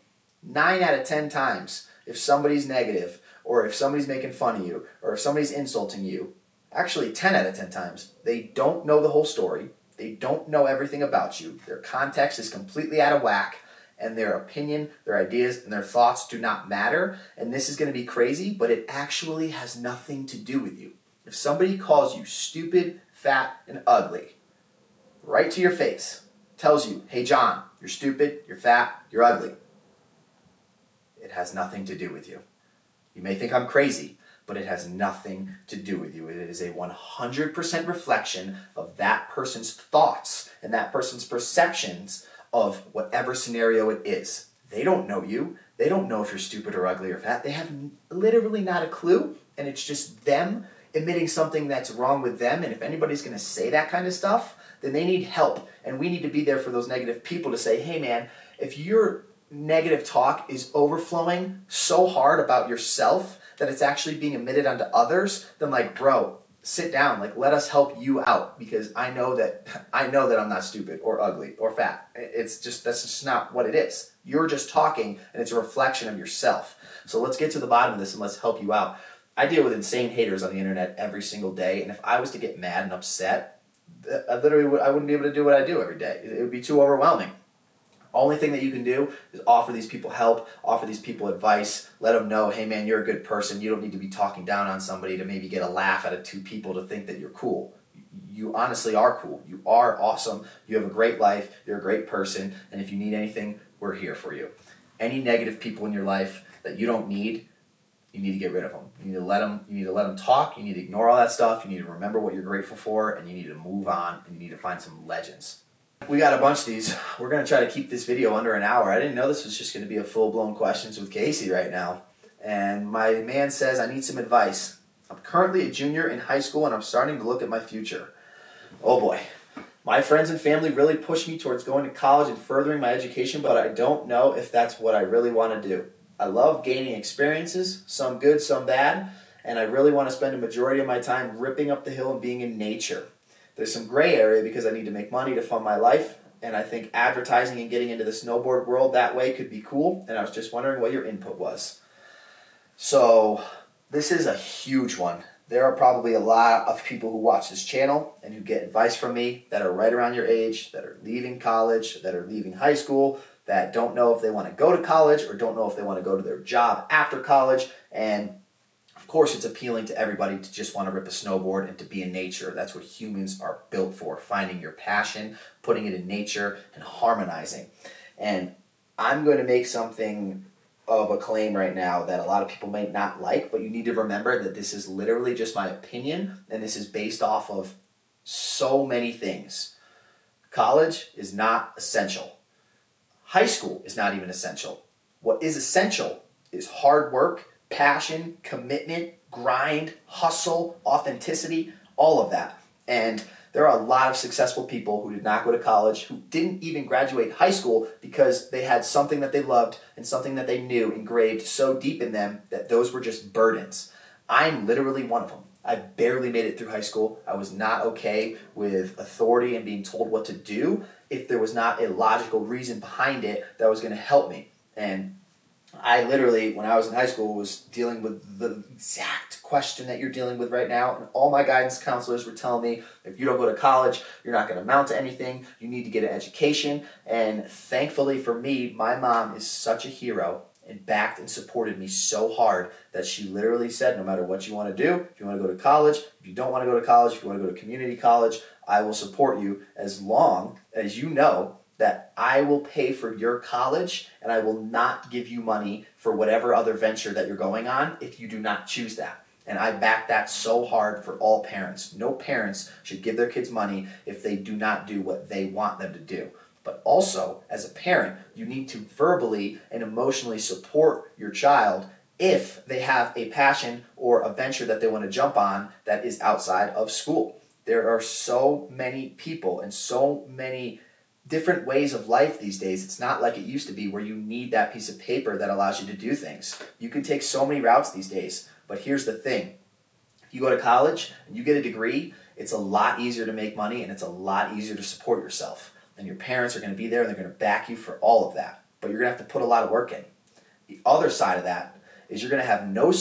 Nine out of ten times, if somebody's negative or if somebody's making fun of you, or if somebody's insulting you, actually 10 out of 10 times, they don't know the whole story. They don't know everything about you. Their context is completely out of whack, and their opinion, their ideas, and their thoughts do not matter. And this is going to be crazy, but it actually has nothing to do with you. If somebody calls you stupid, fat, and ugly, right to your face, tells you, hey, John, you're stupid, you're fat, you're ugly, it has nothing to do with you. You may think I'm crazy, but it has nothing to do with you. It is a 100% reflection of that person's thoughts and that person's perceptions of whatever scenario it is. They don't know you. They don't know if you're stupid or ugly or fat. They have literally not a clue, and it's just them admitting something that's wrong with them. And if anybody's going to say that kind of stuff, then they need help. And we need to be there for those negative people to say, hey, man, if your negative talk is overflowing so hard about yourself that it's actually being emitted onto others, then, like, bro, sit down like let us help you out because i know that i know that i'm not stupid or ugly or fat it's just that's just not what it is you're just talking and it's a reflection of yourself so let's get to the bottom of this and let's help you out i deal with insane haters on the internet every single day and if i was to get mad and upset i literally would, i wouldn't be able to do what i do every day it would be too overwhelming only thing that you can do is offer these people help, offer these people advice, let them know, hey man, you're a good person. You don't need to be talking down on somebody to maybe get a laugh out of two people to think that you're cool. You honestly are cool. You are awesome. You have a great life. You're a great person. And if you need anything, we're here for you. Any negative people in your life that you don't need, you need to get rid of them. You need to let them. You need to let them talk. You need to ignore all that stuff. You need to remember what you're grateful for, and you need to move on. And you need to find some legends. We got a bunch of these. We're to try to keep this video under an hour. I didn't know this was just to be a full blown questions with Casey right now. And my man says, I need some advice. I'm currently a junior in high school and I'm starting to look at my future. Oh boy. My friends and family really push me towards going to college and furthering my education, but I don't know if that's what I really want to do. I love gaining experiences, some good, some bad, and I really want to spend a majority of my time ripping up the hill and being in nature. There's some gray area because I need to make money to fund my life, and I think advertising and getting into the snowboard world that way could be cool. And I was just wondering what your input was. So, this is a huge one. There are probably a lot of people who watch this channel and who get advice from me that are right around your age, that are leaving college, that are leaving high school, that don't know if they want to go to college or don't know if they want to go to their job after college. And of course, it's appealing to everybody to just want to rip a snowboard and to be in nature. That's what humans are built for finding your passion, putting it in nature, and harmonizing. And I'm going to make something of a claim right now that a lot of people may not like, but you need to remember that this is literally just my opinion and this is based off of so many things. College is not essential. High school is not even essential. What is essential is hard work passion, commitment, grind, hustle, authenticity, all of that. And there are a lot of successful people who did not go to college, who didn't even graduate high school because they had something that they loved and something that they knew engraved so deep in them that those were just burdens. I'm literally one of them. I barely made it through high school. I was not okay with authority and being told what to do if there was not a logical reason behind it that was going to help me. And I literally, when I was in high school, was dealing with the exact question that you're dealing with right now. And all my guidance counselors were telling me if you don't go to college, you're not going to amount to anything. You need to get an education. And thankfully for me, my mom is such a hero and backed and supported me so hard that she literally said, no matter what you want to do, if you want to go to college, if you don't want to go to college, if you want to go to community college, I will support you as long as you know that I will pay for your college and I will not give you money for whatever other venture that you're going on if you do not choose that. And I back that so hard for all parents. No parents should give their kids money if they do not do what they want them to do. But also, as a parent, you need to verbally and emotionally support your child if they have a passion or a venture that they want to jump on that is outside of school. There are so many people and so many different ways of life these days. It's not like it used to be where you need that piece of paper that allows you to do things. You can take so many routes these days. But here's the thing if you go to college and you get a degree, it's a lot easier to make money and it's a lot easier to support yourself. And your parents are going to be there and they're going to back you for all of that. But you're going to have to put a lot of work in. The other side of that is you're going to have no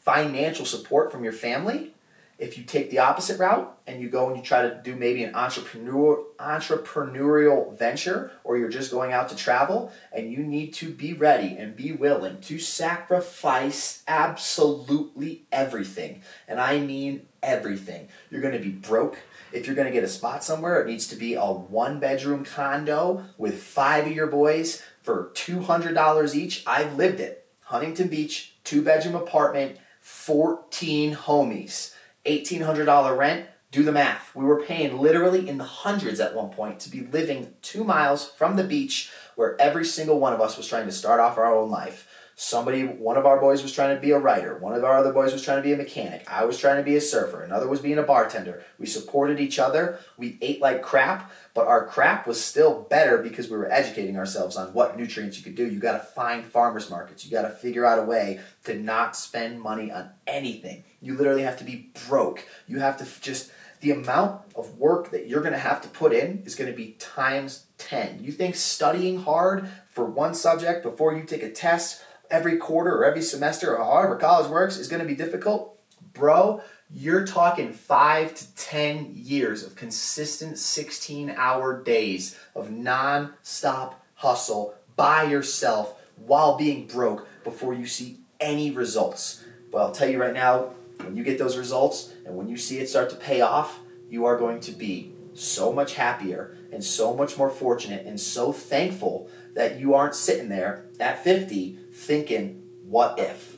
financial support from your family, if you take the opposite route and you go and you try to do maybe an entrepreneur entrepreneurial venture or you're just going out to travel and you need to be ready and be willing to sacrifice absolutely everything and i mean everything you're going to be broke if you're going to get a spot somewhere it needs to be a one bedroom condo with five of your boys for $200 each i've lived it huntington beach two bedroom apartment 14 homies $1,800 rent, do the math. We were paying literally in the hundreds at one point to be living two miles from the beach where every single one of us was trying to start off our own life. Somebody, one of our boys was trying to be a writer. One of our other boys was trying to be a mechanic. I was trying to be a surfer. Another was being a bartender. We supported each other. We ate like crap, but our crap was still better because we were educating ourselves on what nutrients you could do. You got to find farmers markets. You got to figure out a way to not spend money on anything. You literally have to be broke. You have to just the amount of work that you're going to have to put in is going to be times 10. You think studying hard for one subject before you take a test every quarter or every semester or however college works is going to be difficult, bro, you're talking five to 10 years of consistent 16 hour days of non stop hustle by yourself while being broke before you see any results. But I'll tell you right now, when you get those results and when you see it start to pay off, you are going to be so much happier and so much more fortunate and so thankful that you aren't sitting there at 50 thinking, what if?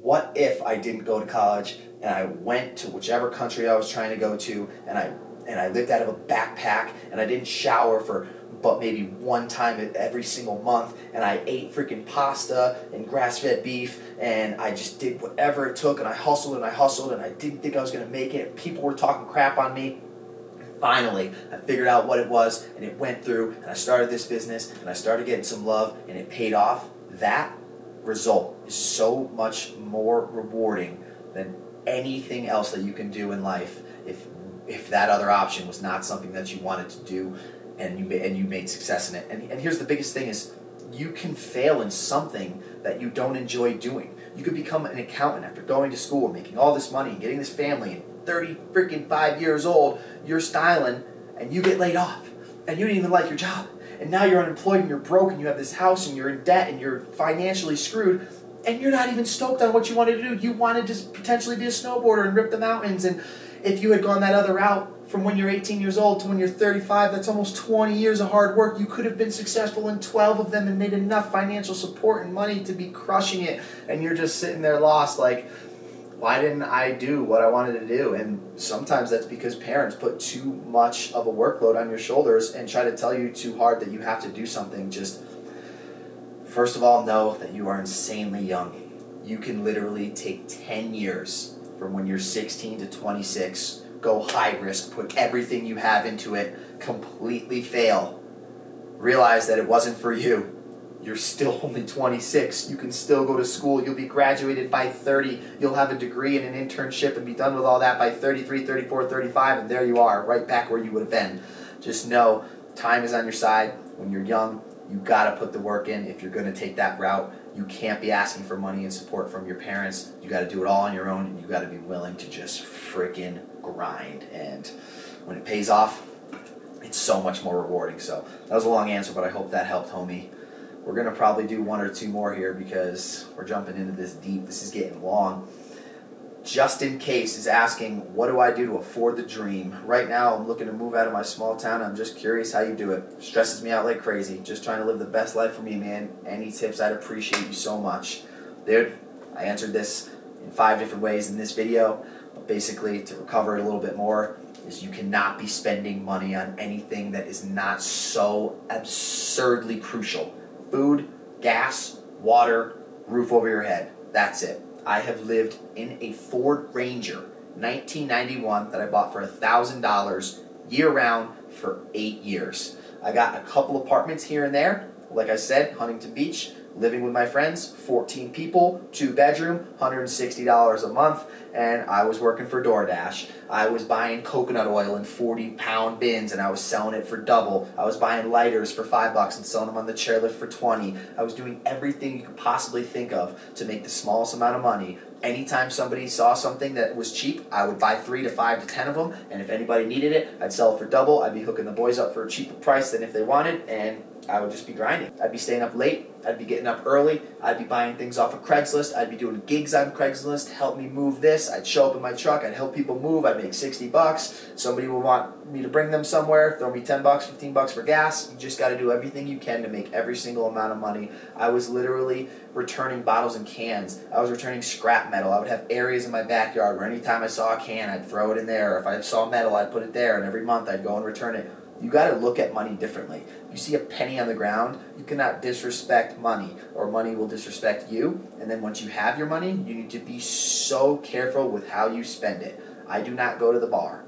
What if I didn't go to college and I went to whichever country I was trying to go to and I and I lived out of a backpack and I didn't shower for but maybe one time every single month and I ate freaking pasta and grass-fed beef and I just did whatever it took and I hustled and I hustled and I didn't think I was going to make it. People were talking crap on me finally I figured out what it was and it went through and I started this business and I started getting some love and it paid off. That result is so much more rewarding than anything else that you can do in life if if that other option was not something that you wanted to do and you and you made success in it. And, and here's the biggest thing is you can fail in something that you don't enjoy doing. You could become an accountant after going to school and making all this money and getting this family and 30 freaking 5 years old, you're styling and you get laid off and you didn't even like your job and now you're unemployed and you're broke and you have this house and you're in debt and you're financially screwed and you're not even stoked on what you wanted to do. You wanted to potentially be a snowboarder and rip the mountains. And if you had gone that other route from when you're 18 years old to when you're 35, that's almost 20 years of hard work. You could have been successful in 12 of them and made enough financial support and money to be crushing it. And you're just sitting there lost, like, why didn't I do what I wanted to do? And sometimes that's because parents put too much of a workload on your shoulders and try to tell you too hard that you have to do something. Just first of all, know that you are insanely young. You can literally take 10 years from when you're 16 to 26, go high risk, put everything you have into it, completely fail, realize that it wasn't for you, you're still only 26. You can still go to school. You'll be graduated by 30. You'll have a degree and an internship and be done with all that by 33, 34, 35, and there you are, right back where you would have been. Just know time is on your side. When you're young, you got to put the work in if you're going to take that route. You can't be asking for money and support from your parents. You got to do it all on your own, and you got to be willing to just freaking grind. And when it pays off, it's so much more rewarding. So that was a long answer, but I hope that helped, homie. We're going to probably do one or two more here because we're jumping into this deep. This is getting long. Just in case is asking, what do I do to afford the dream? Right now, I'm looking to move out of my small town. I'm just curious how you do it. Stresses me out like crazy. Just trying to live the best life for me, man. Any tips? I'd appreciate you so much. Dude, I answered this in five different ways in this video. But basically, to recover it a little bit more, is you cannot be spending money on anything that is not so absurdly crucial food, gas, water, roof over your head. That's it. I have lived in a Ford Ranger 1991 that I bought for $1,000 year round for eight years. I got a couple apartments here and there. Like I said, Huntington Beach, living with my friends, 14 people, two bedroom, $160 a month, and I was working for DoorDash. I was buying coconut oil in 40 pound bins and I was selling it for double. I was buying lighters for five bucks and selling them on the chairlift for 20. I was doing everything you could possibly think of to make the smallest amount of money anytime somebody saw something that was cheap, I would buy three to five to ten of them, and if anybody needed it, I'd sell it for double. I'd be hooking the boys up for a cheaper price than if they wanted, and I would just be grinding. I'd be staying up late. I'd be getting up early. I'd be buying things off of Craigslist. I'd be doing gigs on Craigslist help me move this. I'd show up in my truck. I'd help people move. I'd make 60 bucks. Somebody would want me to bring them somewhere, throw me 10 bucks, 15 bucks for gas. You just got to do everything you can to make every single amount of money. I was literally returning bottles and cans. I was returning scrap metal. I would have areas in my backyard where anytime I saw a can, I'd throw it in there. Or if I saw metal, I'd put it there. And every month I'd go and return it you got to look at money differently. You see a penny on the ground, you cannot disrespect money, or money will disrespect you. And then once you have your money, you need to be so careful with how you spend it. I do not go to the bar.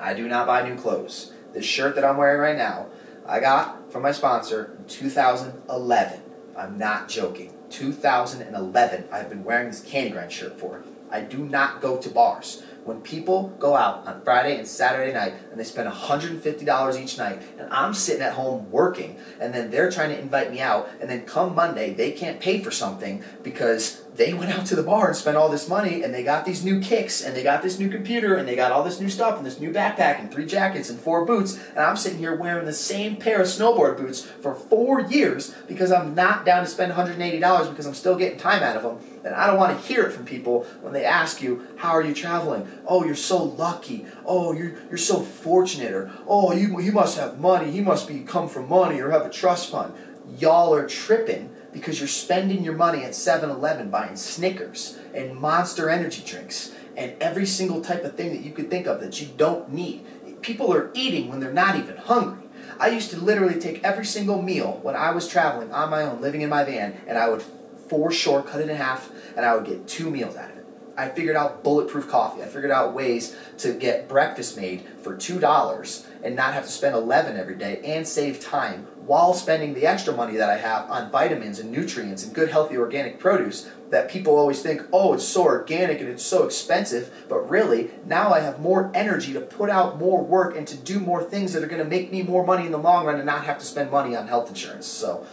I do not buy new clothes. This shirt that I'm wearing right now, I got from my sponsor in 2011. I'm not joking. 2011, I've been wearing this candy grind shirt for. I do not go to bars. When people go out on Friday and Saturday night and they spend $150 each night, and I'm sitting at home working, and then they're trying to invite me out, and then come Monday, they can't pay for something because they went out to the bar and spent all this money and they got these new kicks and they got this new computer and they got all this new stuff and this new backpack and three jackets and four boots and I'm sitting here wearing the same pair of snowboard boots for four years because I'm not down to spend $180 because I'm still getting time out of them and I don't want to hear it from people when they ask you how are you traveling? Oh you're so lucky. Oh you're, you're so fortunate or oh you, he must have money. He must be come from money or have a trust fund. Y'all are tripping because you're spending your money at 7-Eleven buying Snickers and Monster energy drinks and every single type of thing that you could think of that you don't need. People are eating when they're not even hungry. I used to literally take every single meal when I was traveling on my own, living in my van, and I would foreshore cut it in half, and I would get two meals out of it. I figured out bulletproof coffee. I figured out ways to get breakfast made for $2 and not have to spend 11 every day and save time while spending the extra money that I have on vitamins and nutrients and good healthy organic produce that people always think, oh, it's so organic and it's so expensive. But really, now I have more energy to put out more work and to do more things that are going to make me more money in the long run and not have to spend money on health insurance. So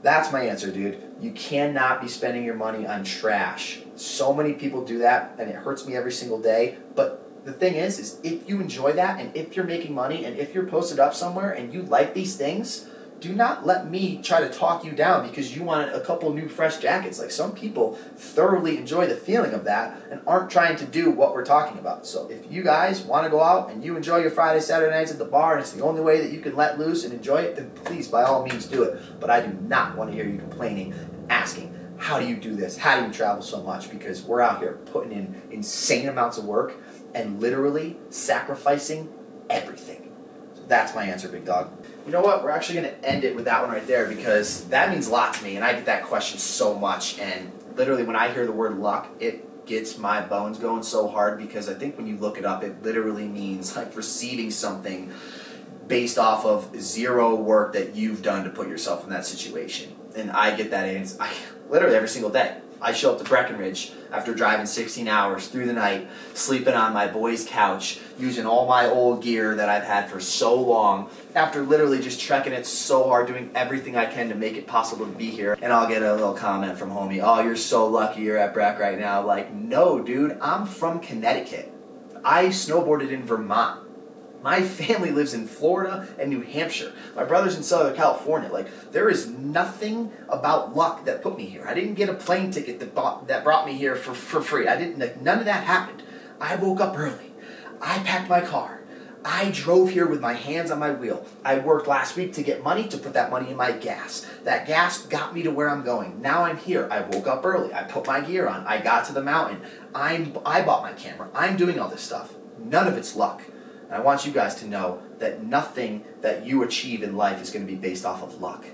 that's my answer, dude. You cannot be spending your money on trash. So many people do that and it hurts me every single day. But the thing is, is if you enjoy that and if you're making money and if you're posted up somewhere and you like these things, do not let me try to talk you down because you wanted a couple new fresh jackets. Like some people thoroughly enjoy the feeling of that and aren't trying to do what we're talking about. So if you guys want to go out and you enjoy your Friday, Saturday nights at the bar and it's the only way that you can let loose and enjoy it, then please by all means do it. But I do not want to hear you complaining and asking, how do you do this? How do you travel so much? Because we're out here putting in insane amounts of work and literally sacrificing everything. So that's my answer, big dog. You know what? We're actually going to end it with that one right there because that means a lot to me, and I get that question so much. And literally, when I hear the word luck, it gets my bones going so hard because I think when you look it up, it literally means like receiving something based off of zero work that you've done to put yourself in that situation. And I get that answer I, literally every single day. I show up to Breckenridge after driving 16 hours through the night, sleeping on my boy's couch, using all my old gear that I've had for so long, after literally just trekking it so hard, doing everything I can to make it possible to be here. And I'll get a little comment from homie, oh, you're so lucky you're at Breck right now. Like, no, dude, I'm from Connecticut. I snowboarded in Vermont. My family lives in Florida and New Hampshire. My brother's in Southern California. Like, there is nothing about luck that put me here. I didn't get a plane ticket that bought, that brought me here for, for free. I didn't. Like, none of that happened. I woke up early. I packed my car. I drove here with my hands on my wheel. I worked last week to get money to put that money in my gas. That gas got me to where I'm going. Now I'm here. I woke up early. I put my gear on. I got to the mountain. I'm I bought my camera. I'm doing all this stuff. None of it's luck. And I want you guys to know that nothing that you achieve in life is going to be based off of luck.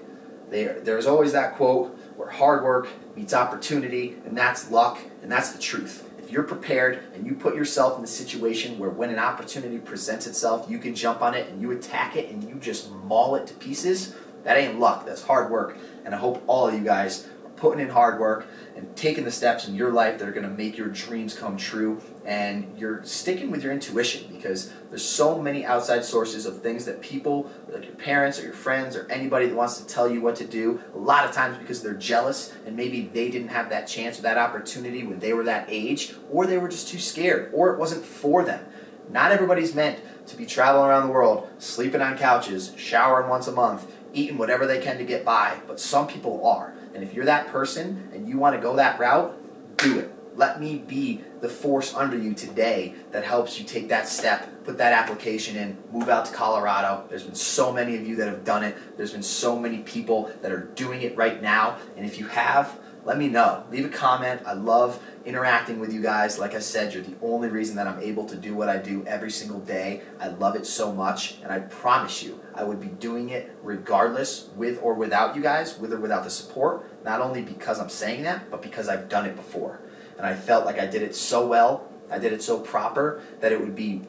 There, there's always that quote where hard work meets opportunity, and that's luck, and that's the truth. If you're prepared and you put yourself in the situation where when an opportunity presents itself, you can jump on it and you attack it and you just maul it to pieces, that ain't luck. That's hard work. And I hope all of you guys are putting in hard work and taking the steps in your life that are going to make your dreams come true and you're sticking with your intuition because there's so many outside sources of things that people, like your parents or your friends or anybody that wants to tell you what to do, a lot of times because they're jealous and maybe they didn't have that chance or that opportunity when they were that age, or they were just too scared, or it wasn't for them. Not everybody's meant to be traveling around the world, sleeping on couches, showering once a month, eating whatever they can to get by, but some people are. And if you're that person and you want to go that route, do it. Let me be the force under you today that helps you take that step, put that application in, move out to Colorado. There's been so many of you that have done it. There's been so many people that are doing it right now. And if you have, let me know. Leave a comment. I love interacting with you guys. Like I said, you're the only reason that I'm able to do what I do every single day. I love it so much, and I promise you, I would be doing it regardless, with or without you guys, with or without the support. Not only because I'm saying that, but because I've done it before. And I felt like I did it so well, I did it so proper, that it would be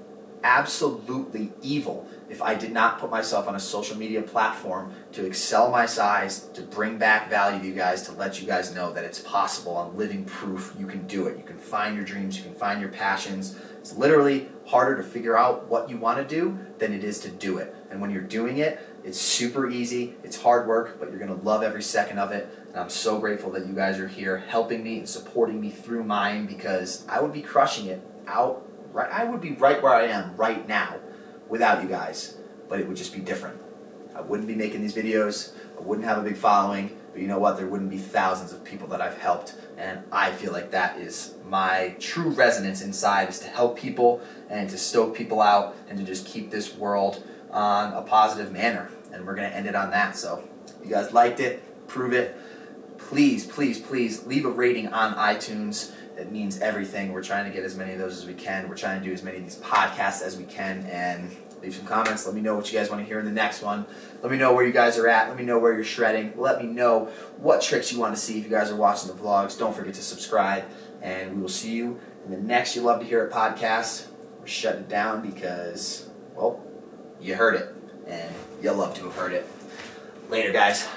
absolutely evil if I did not put myself on a social media platform to excel my size, to bring back value to you guys, to let you guys know that it's possible. I'm living proof you can do it. You can find your dreams, you can find your passions. It's literally harder to figure out what you want to do than it is to do it. And when you're doing it, it's super easy. It's hard work, but you're going to love every second of it. And I'm so grateful that you guys are here helping me and supporting me through mine because I would be crushing it out right I would be right where I am right now without you guys, but it would just be different. I wouldn't be making these videos. I wouldn't have a big following, but you know what? There wouldn't be thousands of people that I've helped, and I feel like that is my true resonance inside is to help people and to stoke people out and to just keep this world on a positive manner. And we're going to end it on that. So, you guys liked it, prove it. Please, please, please leave a rating on iTunes it means everything. We're trying to get as many of those as we can. We're trying to do as many of these podcasts as we can and leave some comments. Let me know what you guys want to hear in the next one. Let me know where you guys are at. Let me know where you're shredding. Let me know what tricks you want to see if you guys are watching the vlogs. Don't forget to subscribe. And we will see you in the next You Love to Hear It podcast. We're shutting it down because, well, you heard it. And you'll love to have heard it. Later, guys.